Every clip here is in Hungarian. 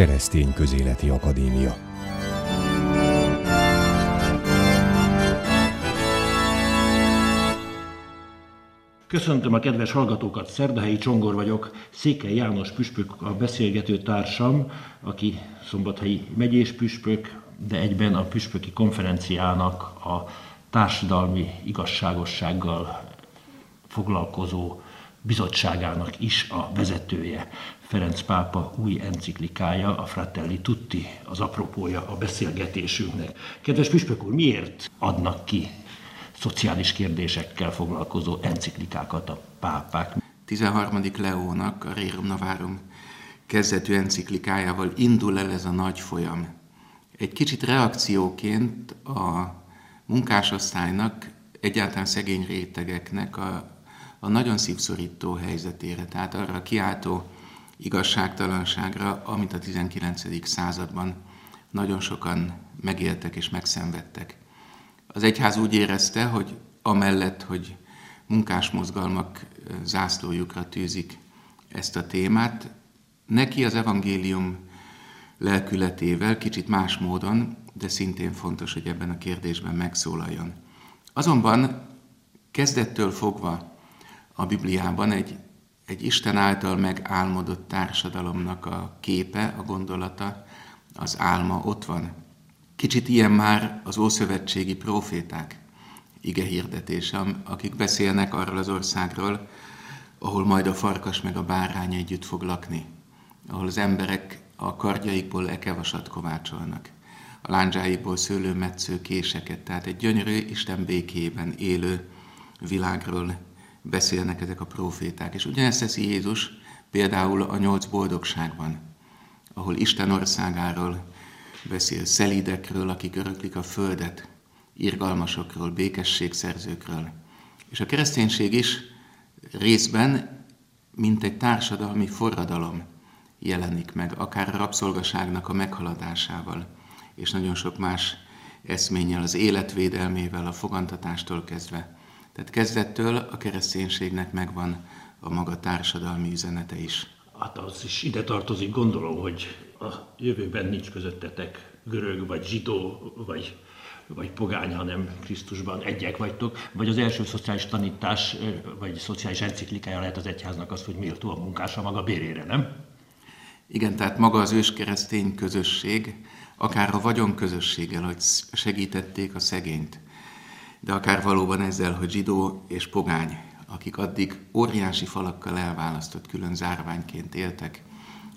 Keresztény Közéleti Akadémia. Köszöntöm a kedves hallgatókat, Szerdahelyi Csongor vagyok, Székely János püspök a beszélgető társam, aki szombathelyi megyés püspök, de egyben a püspöki konferenciának a társadalmi igazságossággal foglalkozó bizottságának is a vezetője. Ferenc pápa új enciklikája, a Fratelli Tutti, az apropója a beszélgetésünknek. Kedves püspök úr, miért adnak ki szociális kérdésekkel foglalkozó enciklikákat a pápák? 13. Leónak a Rerum Novarum kezdetű enciklikájával indul el ez a nagy folyam. Egy kicsit reakcióként a munkásosztálynak, egyáltalán szegény rétegeknek a, a nagyon szívszorító helyzetére, tehát arra kiáltó igazságtalanságra, amit a 19. században nagyon sokan megéltek és megszenvedtek. Az egyház úgy érezte, hogy amellett, hogy munkásmozgalmak zászlójukra tűzik ezt a témát, neki az evangélium lelkületével, kicsit más módon, de szintén fontos, hogy ebben a kérdésben megszólaljon. Azonban kezdettől fogva a Bibliában egy, egy Isten által megálmodott társadalomnak a képe, a gondolata, az álma ott van. Kicsit ilyen már az ószövetségi proféták ige hirdetése, akik beszélnek arról az országról, ahol majd a farkas meg a bárány együtt fog lakni, ahol az emberek a kardjaikból ekevasat kovácsolnak, a lándzsáikból szőlőmetsző késeket, tehát egy gyönyörű Isten békében élő világról beszélnek ezek a proféták. És ugyanezt teszi Jézus például a nyolc boldogságban, ahol Isten országáról beszél, szelídekről, akik öröklik a földet, irgalmasokról, békességszerzőkről. És a kereszténység is részben, mint egy társadalmi forradalom jelenik meg, akár a rabszolgaságnak a meghaladásával, és nagyon sok más eszménnyel, az életvédelmével, a fogantatástól kezdve. Tehát kezdettől a kereszténységnek megvan a maga társadalmi üzenete is. Hát az is ide tartozik, gondolom, hogy a jövőben nincs közöttetek görög, vagy zsidó, vagy, vagy pogány, hanem Krisztusban egyek vagytok, vagy az első szociális tanítás, vagy szociális enciklikája lehet az egyháznak az, hogy méltó a munkása maga bérére, nem? Igen, tehát maga az őskeresztény közösség, akár a vagyon közösséggel, hogy segítették a szegényt, de akár valóban ezzel, hogy zsidó és pogány, akik addig óriási falakkal elválasztott külön zárványként éltek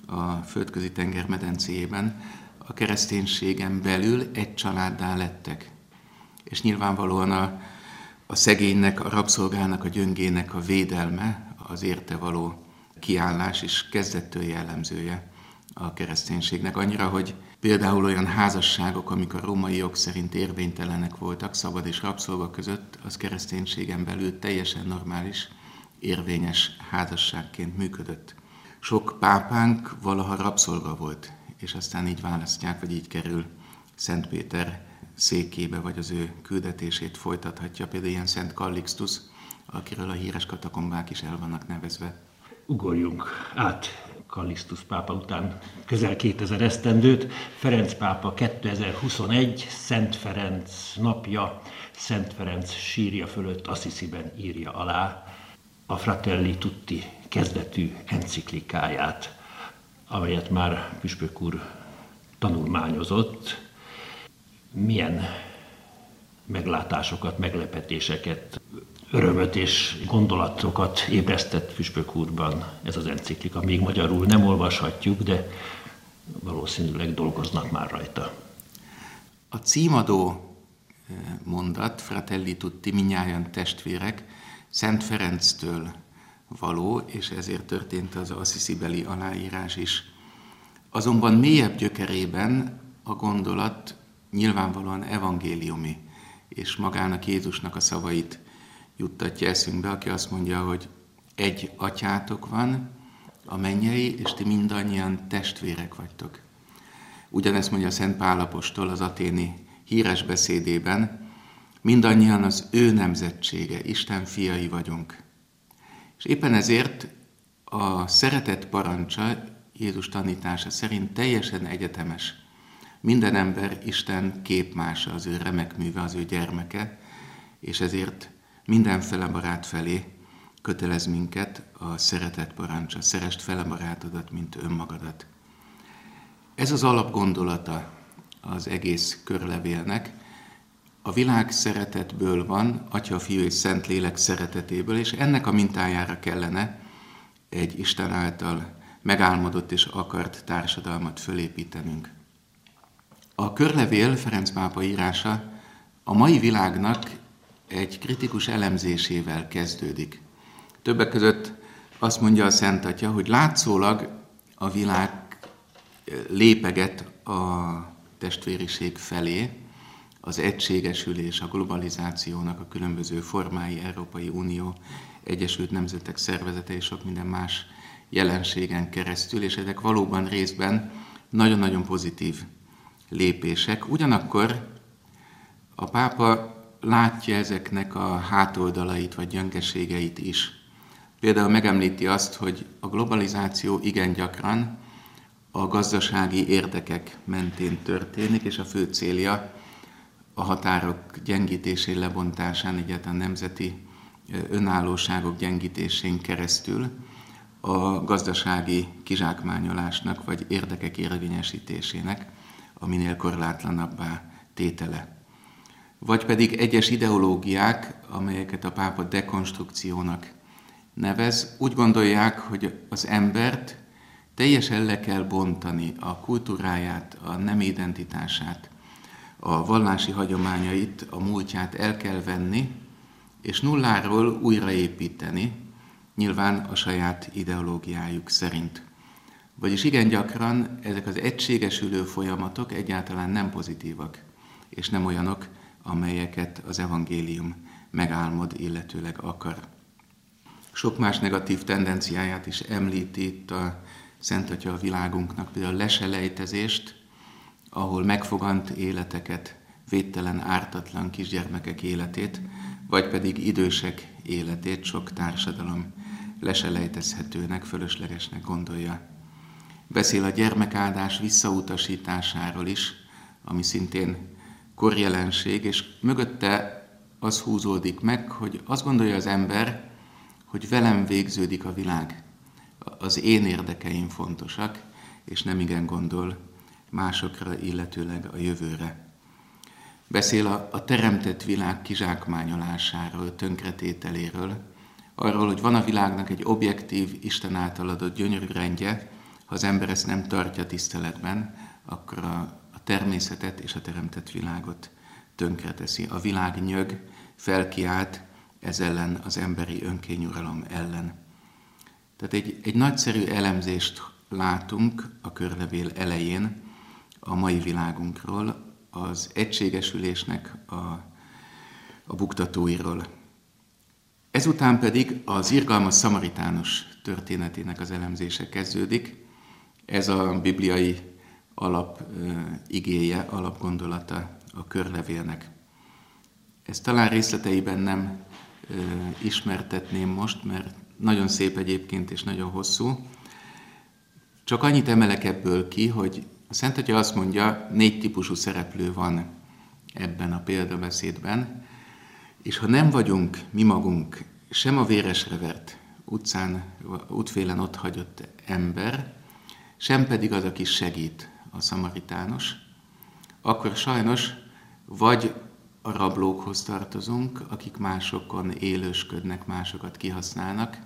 a földközi tenger medencéjében, a kereszténységen belül egy családdá lettek. És nyilvánvalóan a, a szegénynek, a rabszolgának, a gyöngének a védelme, az érte való kiállás is kezdettől jellemzője a kereszténységnek. Annyira, hogy például olyan házasságok, amik a római jog szerint érvénytelenek voltak, szabad és rabszolga között, az kereszténységen belül teljesen normális, érvényes házasságként működött. Sok pápánk valaha rabszolga volt, és aztán így választják, vagy így kerül Szent Péter székébe, vagy az ő küldetését folytathatja. Például ilyen Szent Kallixtus, akiről a híres katakombák is el vannak nevezve. Ugorjunk át Kallisztus pápa után közel 2000 esztendőt. Ferenc pápa 2021, Szent Ferenc napja, Szent Ferenc sírja fölött Assisi-ben írja alá a Fratelli Tutti kezdetű enciklikáját, amelyet már Püspök úr tanulmányozott. Milyen meglátásokat, meglepetéseket örömöt és gondolatokat ébresztett Füspök úrban ez az enciklika. Még magyarul nem olvashatjuk, de valószínűleg dolgoznak már rajta. A címadó eh, mondat, Fratelli tutti, minnyáján testvérek, Szent Ferenctől való, és ezért történt az Assisi-beli aláírás is. Azonban mélyebb gyökerében a gondolat nyilvánvalóan evangéliumi, és magának Jézusnak a szavait juttatja eszünkbe, aki azt mondja, hogy egy atyátok van, a mennyei, és ti mindannyian testvérek vagytok. Ugyanezt mondja Szent Pálapostól az aténi híres beszédében, mindannyian az ő nemzetsége, Isten fiai vagyunk. És éppen ezért a szeretet parancsa Jézus tanítása szerint teljesen egyetemes. Minden ember Isten képmása, az ő remek műve, az ő gyermeke, és ezért mindenfele barát felé kötelez minket a szeretet parancsa. Szerest fele barátodat, mint önmagadat. Ez az alapgondolata az egész körlevélnek. A világ szeretetből van, Atya, Fiú és Szentlélek szeretetéből, és ennek a mintájára kellene egy Isten által megálmodott és akart társadalmat fölépítenünk. A körlevél Ferenc pápa írása a mai világnak egy kritikus elemzésével kezdődik. Többek között azt mondja a Szent Atya, hogy látszólag a világ lépeget a testvériség felé, az egységesülés, a globalizációnak a különböző formái, Európai Unió, Egyesült Nemzetek Szervezete és sok minden más jelenségen keresztül, és ezek valóban részben nagyon-nagyon pozitív lépések. Ugyanakkor a pápa látja ezeknek a hátoldalait vagy gyöngeségeit is. Például megemlíti azt, hogy a globalizáció igen gyakran a gazdasági érdekek mentén történik, és a fő célja a határok gyengítésén, lebontásán, egyáltalán nemzeti önállóságok gyengítésén keresztül a gazdasági kizsákmányolásnak vagy érdekek érvényesítésének a minél korlátlanabbá tétele. Vagy pedig egyes ideológiák, amelyeket a pápa dekonstrukciónak nevez, úgy gondolják, hogy az embert teljesen le kell bontani a kultúráját, a nem identitását, a vallási hagyományait, a múltját el kell venni, és nulláról újraépíteni, nyilván a saját ideológiájuk szerint. Vagyis igen gyakran ezek az egységesülő folyamatok egyáltalán nem pozitívak, és nem olyanok, amelyeket az evangélium megálmod, illetőleg akar. Sok más negatív tendenciáját is említi itt a Szent Atya a világunknak, például a leselejtezést, ahol megfogant életeket, védtelen, ártatlan kisgyermekek életét, vagy pedig idősek életét sok társadalom leselejtezhetőnek, fölöslegesnek gondolja. Beszél a gyermekáldás visszautasításáról is, ami szintén korjelenség, és mögötte az húzódik meg, hogy azt gondolja az ember, hogy velem végződik a világ. Az én érdekeim fontosak, és nem igen gondol másokra, illetőleg a jövőre. Beszél a, a teremtett világ kizsákmányolásáról, tönkretételéről, arról, hogy van a világnak egy objektív, Isten által adott gyönyörű rendje, ha az ember ezt nem tartja tiszteletben, akkor a, természetet és a teremtett világot tönkreteszi. A világ nyög, felkiált ez ellen, az emberi önkényuralom ellen. Tehát egy, egy nagyszerű elemzést látunk a körlevél elején a mai világunkról, az egységesülésnek a, a buktatóiról. Ezután pedig az irgalmas szamaritános történetének az elemzése kezdődik. Ez a bibliai alap igéje, alapgondolata a körlevélnek. Ezt talán részleteiben nem ismertetném most, mert nagyon szép egyébként és nagyon hosszú. Csak annyit emelek ebből ki, hogy a Szent Atya azt mondja, négy típusú szereplő van ebben a példabeszédben, és ha nem vagyunk mi magunk sem a véresre vert utcán, útfélen ott hagyott ember, sem pedig az, aki segít, a szamaritános, akkor sajnos vagy a rablókhoz tartozunk, akik másokon élősködnek, másokat kihasználnak,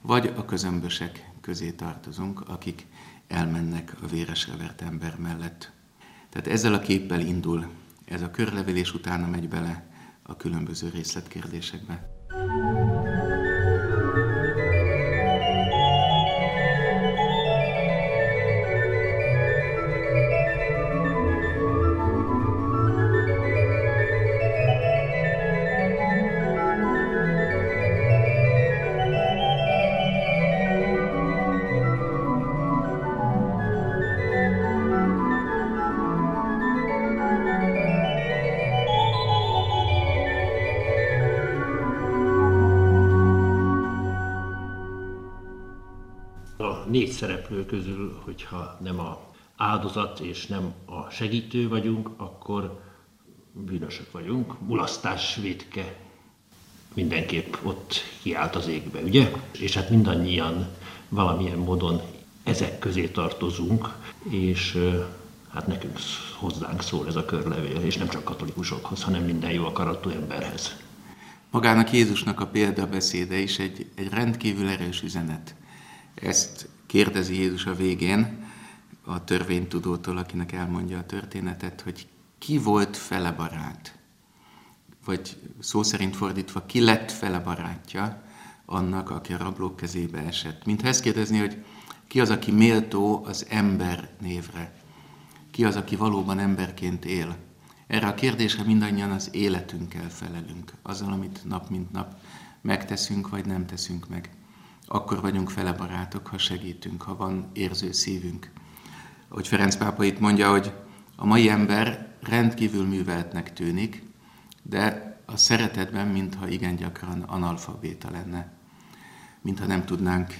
vagy a közömbösek közé tartozunk, akik elmennek a véresre vert ember mellett. Tehát ezzel a képpel indul ez a körlevelés, utána megy bele a különböző részletkérdésekbe. négy szereplő közül, hogyha nem a áldozat és nem a segítő vagyunk, akkor bűnösök vagyunk, mulasztás, védke, mindenképp ott kiállt az égbe, ugye? És hát mindannyian valamilyen módon ezek közé tartozunk, és hát nekünk hozzánk szól ez a körlevél, és nem csak katolikusokhoz, hanem minden jó akaratú emberhez. Magának Jézusnak a példabeszéde is egy, egy rendkívül erős üzenet. Ezt kérdezi Jézus a végén a törvénytudótól, akinek elmondja a történetet, hogy ki volt fele barát, vagy szó szerint fordítva, ki lett fele barátja annak, aki a rablók kezébe esett. Mintha ezt kérdezni, hogy ki az, aki méltó az ember névre, ki az, aki valóban emberként él. Erre a kérdésre mindannyian az életünkkel felelünk, azzal, amit nap mint nap megteszünk, vagy nem teszünk meg. Akkor vagyunk fele barátok, ha segítünk, ha van érző szívünk. Ahogy Ferenc pápa itt mondja, hogy a mai ember rendkívül műveltnek tűnik, de a szeretetben mintha igen gyakran analfabéta lenne. Mintha nem tudnánk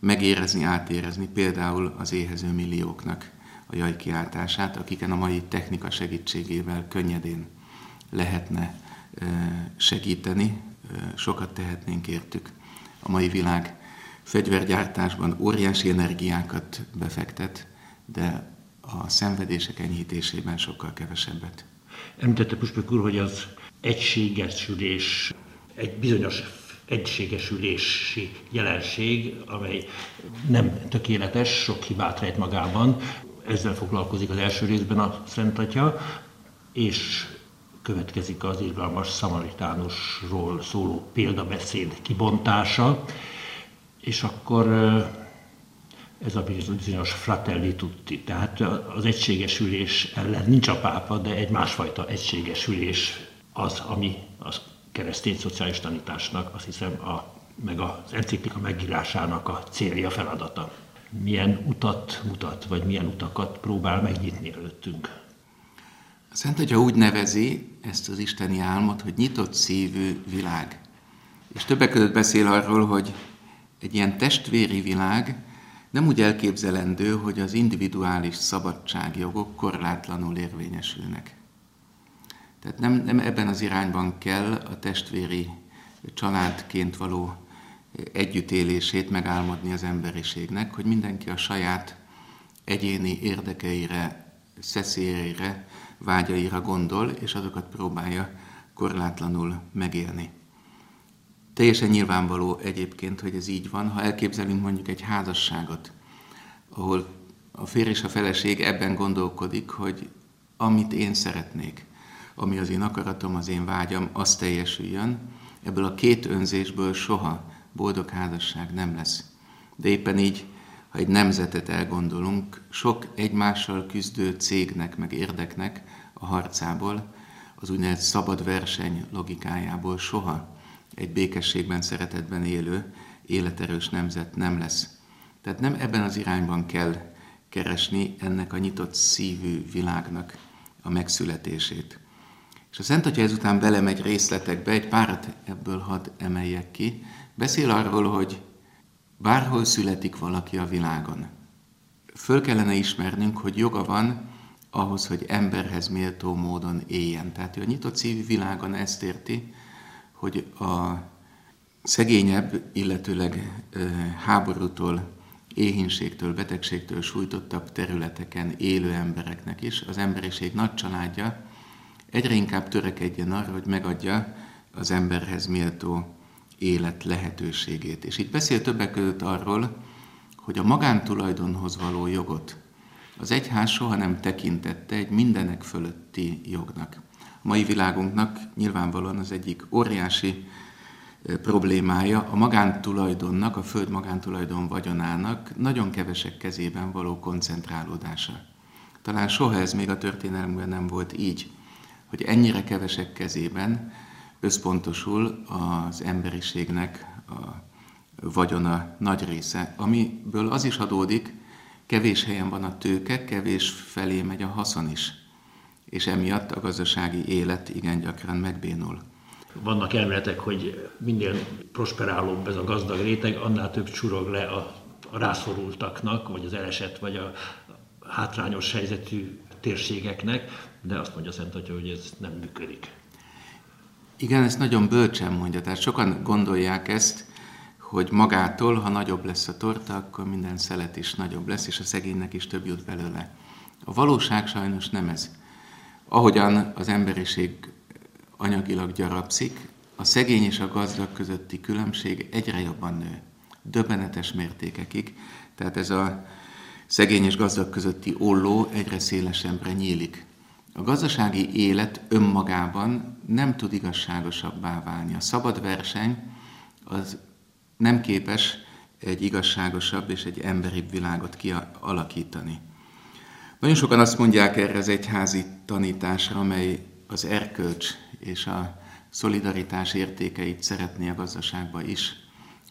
megérezni, átérezni például az éhező millióknak a jajkiáltását, akiken a mai technika segítségével könnyedén lehetne segíteni, sokat tehetnénk értük. A mai világ fegyvergyártásban óriási energiákat befektet, de a szenvedések enyhítésében sokkal kevesebbet. Említette Puspök úr, hogy az egységesülés, egy bizonyos egységesülési jelenség, amely nem tökéletes, sok hibát rejt magában. Ezzel foglalkozik az első részben a Szent Atya, és következik az izgalmas szamaritánusról szóló példabeszéd kibontása, és akkor ez a bizonyos fratelli tutti, tehát az egységesülés ellen nincs a pápa, de egy másfajta egységesülés az, ami az keresztény szociális tanításnak, azt hiszem, a, meg az enciklika megírásának a célja, feladata. Milyen utat mutat, vagy milyen utakat próbál megnyitni előttünk. A Szent Atya úgy nevezi ezt az isteni álmot, hogy nyitott szívű világ. És többek között beszél arról, hogy egy ilyen testvéri világ nem úgy elképzelendő, hogy az individuális szabadságjogok korlátlanul érvényesülnek. Tehát nem, nem ebben az irányban kell a testvéri családként való együttélését megálmodni az emberiségnek, hogy mindenki a saját egyéni érdekeire, szeszélyeire, vágyaira gondol, és azokat próbálja korlátlanul megélni. Teljesen nyilvánvaló egyébként, hogy ez így van, ha elképzelünk mondjuk egy házasságot, ahol a férj és a feleség ebben gondolkodik, hogy amit én szeretnék, ami az én akaratom, az én vágyam, az teljesüljön, ebből a két önzésből soha boldog házasság nem lesz. De éppen így, ha egy nemzetet elgondolunk, sok egymással küzdő cégnek, meg érdeknek a harcából, az úgynevezett szabad verseny logikájából soha egy békességben, szeretetben élő, életerős nemzet nem lesz. Tehát nem ebben az irányban kell keresni ennek a nyitott szívű világnak a megszületését. És a Szent Atya ezután belemegy részletekbe, egy párat ebből hadd emeljek ki. Beszél arról, hogy bárhol születik valaki a világon. Föl kellene ismernünk, hogy joga van ahhoz, hogy emberhez méltó módon éljen. Tehát ő a nyitott szívű világon ezt érti, hogy a szegényebb, illetőleg háborútól, éhínségtől, betegségtől sújtottabb területeken élő embereknek is az emberiség nagy családja egyre inkább törekedjen arra, hogy megadja az emberhez méltó élet lehetőségét. És itt beszél többek között arról, hogy a magántulajdonhoz való jogot az egyház soha nem tekintette egy mindenek fölötti jognak. Mai világunknak nyilvánvalóan az egyik óriási problémája a magántulajdonnak, a föld magántulajdon vagyonának nagyon kevesek kezében való koncentrálódása. Talán soha ez még a történelemben nem volt így hogy ennyire kevesek kezében összpontosul az emberiségnek a vagyona nagy része, amiből az is adódik, kevés helyen van a tőke, kevés felé megy a haszon is, és emiatt a gazdasági élet igen gyakran megbénul. Vannak elméletek, hogy minél prosperálóbb ez a gazdag réteg, annál több csurog le a, a rászorultaknak, vagy az elesett, vagy a hátrányos helyzetű térségeknek, de azt mondja Szent Atya, hogy ez nem működik. Igen, ezt nagyon bölcsen mondja. Tehát sokan gondolják ezt, hogy magától, ha nagyobb lesz a torta, akkor minden szelet is nagyobb lesz, és a szegénynek is több jut belőle. A valóság sajnos nem ez. Ahogyan az emberiség anyagilag gyarapszik, a szegény és a gazdag közötti különbség egyre jobban nő. Döbbenetes mértékekig. Tehát ez a szegény és gazdag közötti olló egyre szélesebbre nyílik. A gazdasági élet önmagában nem tud igazságosabbá válni. A szabad verseny az nem képes egy igazságosabb és egy emberibb világot kialakítani. Nagyon sokan azt mondják erre az egyházi tanításra, amely az erkölcs és a szolidaritás értékeit szeretné a gazdaságba is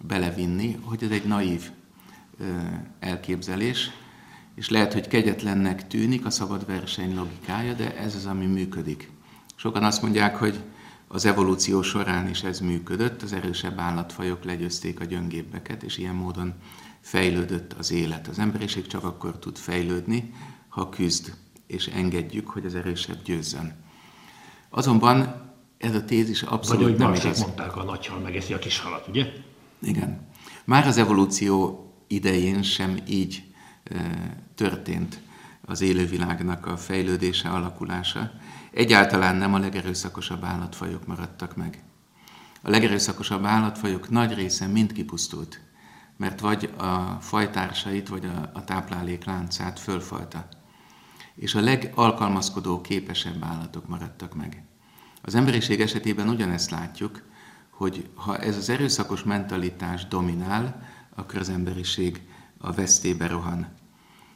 belevinni, hogy ez egy naív elképzelés, és lehet, hogy kegyetlennek tűnik a szabad verseny logikája, de ez az, ami működik. Sokan azt mondják, hogy az evolúció során is ez működött, az erősebb állatfajok legyőzték a gyöngébbeket, és ilyen módon fejlődött az élet. Az emberiség csak akkor tud fejlődni, ha küzd, és engedjük, hogy az erősebb győzzön. Azonban ez a tézis abszolút Vagy, nem igaz. mondták, a nagyhal megeszi a kis halat, ugye? Igen. Már az evolúció idején sem így történt az élővilágnak a fejlődése, alakulása. Egyáltalán nem a legerőszakosabb állatfajok maradtak meg. A legerőszakosabb állatfajok nagy része mind kipusztult, mert vagy a fajtársait, vagy a, a táplálék láncát fölfalta. És a legalkalmazkodó képesebb állatok maradtak meg. Az emberiség esetében ugyanezt látjuk, hogy ha ez az erőszakos mentalitás dominál, akkor az emberiség a vesztébe rohan.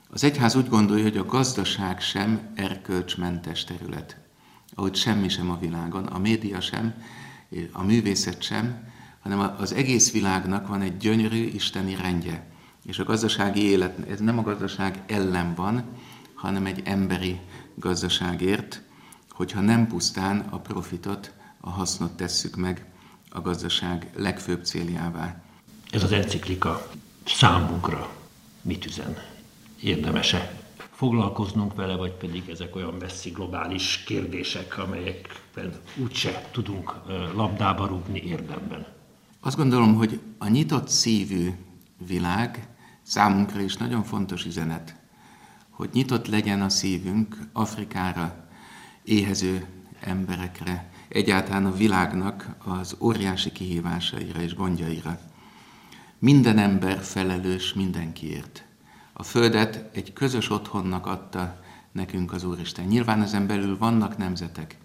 Az egyház úgy gondolja, hogy a gazdaság sem erkölcsmentes terület, ahogy semmi sem a világon, a média sem, a művészet sem, hanem az egész világnak van egy gyönyörű isteni rendje. És a gazdasági élet, ez nem a gazdaság ellen van, hanem egy emberi gazdaságért, hogyha nem pusztán a profitot, a hasznot tesszük meg a gazdaság legfőbb céljává. Ez az enciklika számunkra mit üzen? Érdemese foglalkoznunk vele, vagy pedig ezek olyan messzi globális kérdések, amelyekben úgyse tudunk labdába rúgni érdemben? Azt gondolom, hogy a nyitott szívű világ számunkra is nagyon fontos üzenet, hogy nyitott legyen a szívünk Afrikára, éhező emberekre, egyáltalán a világnak az óriási kihívásaira és gondjaira. Minden ember felelős mindenkiért. A Földet egy közös otthonnak adta nekünk az Úristen. Nyilván ezen belül vannak nemzetek,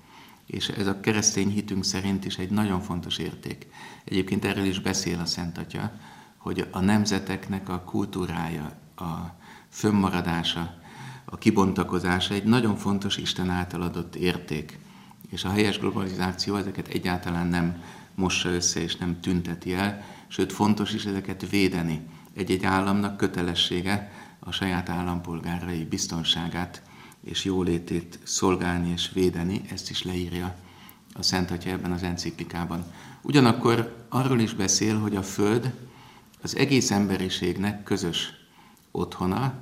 és ez a keresztény hitünk szerint is egy nagyon fontos érték. Egyébként erről is beszél a Szent Atya, hogy a nemzeteknek a kultúrája, a fönnmaradása, a kibontakozása egy nagyon fontos Isten által adott érték. És a helyes globalizáció ezeket egyáltalán nem mossa össze és nem tünteti el, sőt fontos is ezeket védeni. Egy-egy államnak kötelessége a saját állampolgárai biztonságát és jólétét szolgálni és védeni, ezt is leírja a Szent Atya ebben az enciklikában. Ugyanakkor arról is beszél, hogy a Föld az egész emberiségnek közös otthona,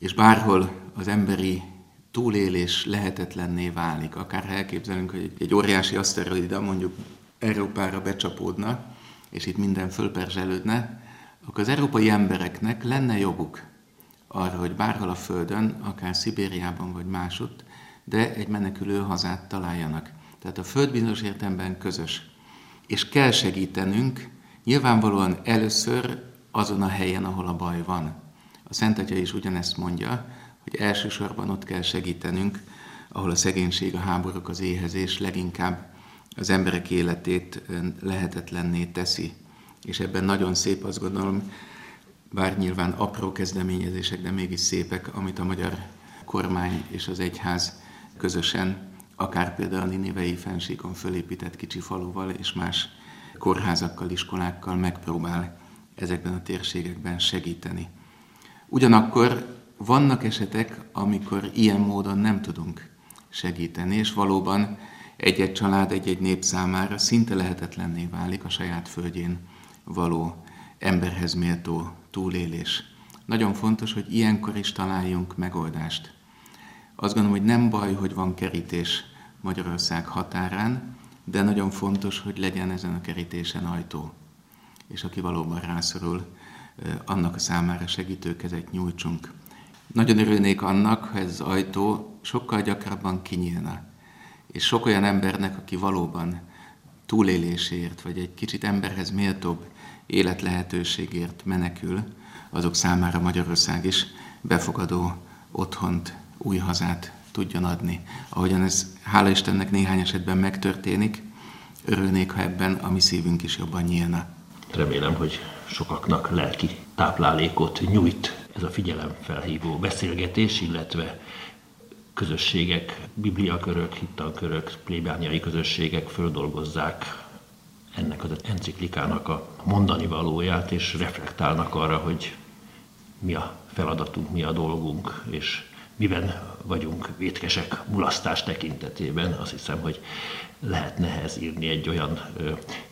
és bárhol az emberi túlélés lehetetlenné válik, akár elképzelünk, hogy egy óriási aszteroida mondjuk Európára becsapódna, és itt minden fölperzselődne, akkor az európai embereknek lenne joguk arra, hogy bárhol a Földön, akár Szibériában vagy másutt, de egy menekülő hazát találjanak. Tehát a Föld bizonyos értelemben közös. És kell segítenünk, nyilvánvalóan először azon a helyen, ahol a baj van. A Szent Atya is ugyanezt mondja, hogy elsősorban ott kell segítenünk, ahol a szegénység, a háborúk, az éhezés leginkább az emberek életét lehetetlenné teszi. És ebben nagyon szép, azt gondolom, bár nyilván apró kezdeményezések, de mégis szépek, amit a magyar kormány és az egyház közösen, akár például a Ninivei fensíkon fölépített kicsi faluval és más kórházakkal, iskolákkal megpróbál ezekben a térségekben segíteni. Ugyanakkor vannak esetek, amikor ilyen módon nem tudunk segíteni, és valóban egy-egy család, egy-egy nép számára szinte lehetetlenné válik a saját földjén való emberhez méltó túlélés. Nagyon fontos, hogy ilyenkor is találjunk megoldást. Azt gondolom, hogy nem baj, hogy van kerítés Magyarország határán, de nagyon fontos, hogy legyen ezen a kerítésen ajtó. És aki valóban rászorul, annak a számára segítőkezet nyújtsunk. Nagyon örülnék annak, ha ez az ajtó sokkal gyakrabban kinyílna. És sok olyan embernek, aki valóban túlélésért, vagy egy kicsit emberhez méltóbb életlehetőségért menekül, azok számára Magyarország is befogadó otthont, új hazát tudjon adni. Ahogyan ez hála Istennek néhány esetben megtörténik, örülnék, ha ebben a mi szívünk is jobban nyílna. Remélem, hogy sokaknak lelki táplálékot nyújt ez a figyelemfelhívó beszélgetés, illetve közösségek, bibliakörök, hittankörök, plébániai közösségek földolgozzák ennek az enciklikának a mondani valóját, és reflektálnak arra, hogy mi a feladatunk, mi a dolgunk, és miben vagyunk vétkesek mulasztás tekintetében. Azt hiszem, hogy lehet nehez írni egy olyan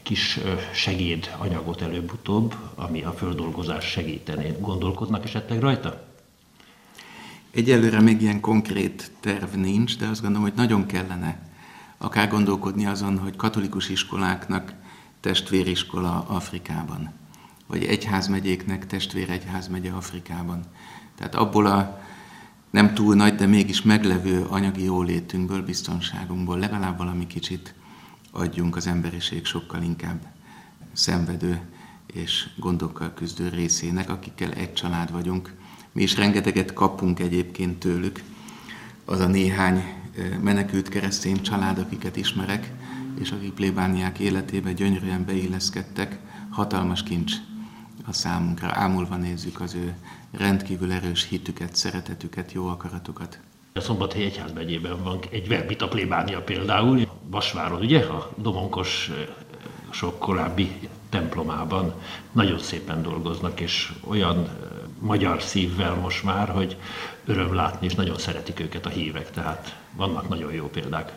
kis ö, segéd anyagot előbb-utóbb, ami a földolgozás segítené. Gondolkodnak esetleg rajta? Egyelőre még ilyen konkrét terv nincs, de azt gondolom, hogy nagyon kellene akár gondolkodni azon, hogy katolikus iskoláknak testvériskola Afrikában, vagy egyházmegyéknek testvéregyházmegye Afrikában. Tehát abból a nem túl nagy, de mégis meglevő anyagi jólétünkből, biztonságunkból legalább valami kicsit adjunk az emberiség sokkal inkább szenvedő és gondokkal küzdő részének, akikkel egy család vagyunk. Mi is rengeteget kapunk egyébként tőlük. Az a néhány menekült keresztény család, akiket ismerek, és akik plébániák életébe gyönyörűen beilleszkedtek, hatalmas kincs a számunkra. Ámulva nézzük az ő rendkívül erős hitüket, szeretetüket, jó akaratukat. A Szombathely Egyházmegyében van egy verbita plébánia például, Vasváron, ugye, a Domonkos sok korábbi templomában nagyon szépen dolgoznak, és olyan magyar szívvel most már, hogy öröm látni, és nagyon szeretik őket a hívek, tehát vannak nagyon jó példák.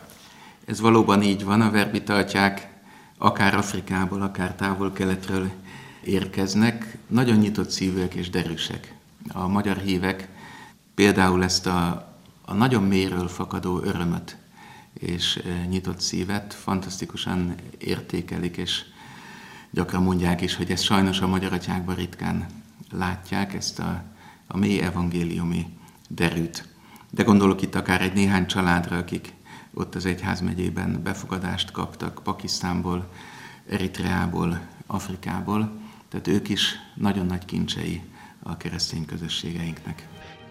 Ez valóban így van, a verbitartyák akár Afrikából, akár távol-keletről érkeznek, nagyon nyitott szívűek és derűsek. A magyar hívek például ezt a, a nagyon mélyről fakadó örömöt és e, nyitott szívet fantasztikusan értékelik, és gyakran mondják is, hogy ezt sajnos a magyar atyákban ritkán látják, ezt a, a mély evangéliumi derűt. De gondolok itt akár egy néhány családra, akik ott az egyházmegyében befogadást kaptak Pakisztánból, Eritreából, Afrikából, tehát ők is nagyon nagy kincsei a keresztény közösségeinknek.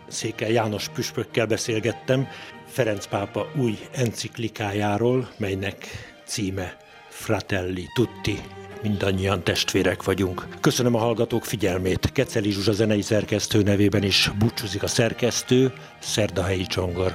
Székely János püspökkel beszélgettem Ferenc pápa új enciklikájáról, melynek címe Fratelli Tutti, mindannyian testvérek vagyunk. Köszönöm a hallgatók figyelmét. Keceli Zsuzsa zenei szerkesztő nevében is búcsúzik a szerkesztő, Szerdahelyi Csongor.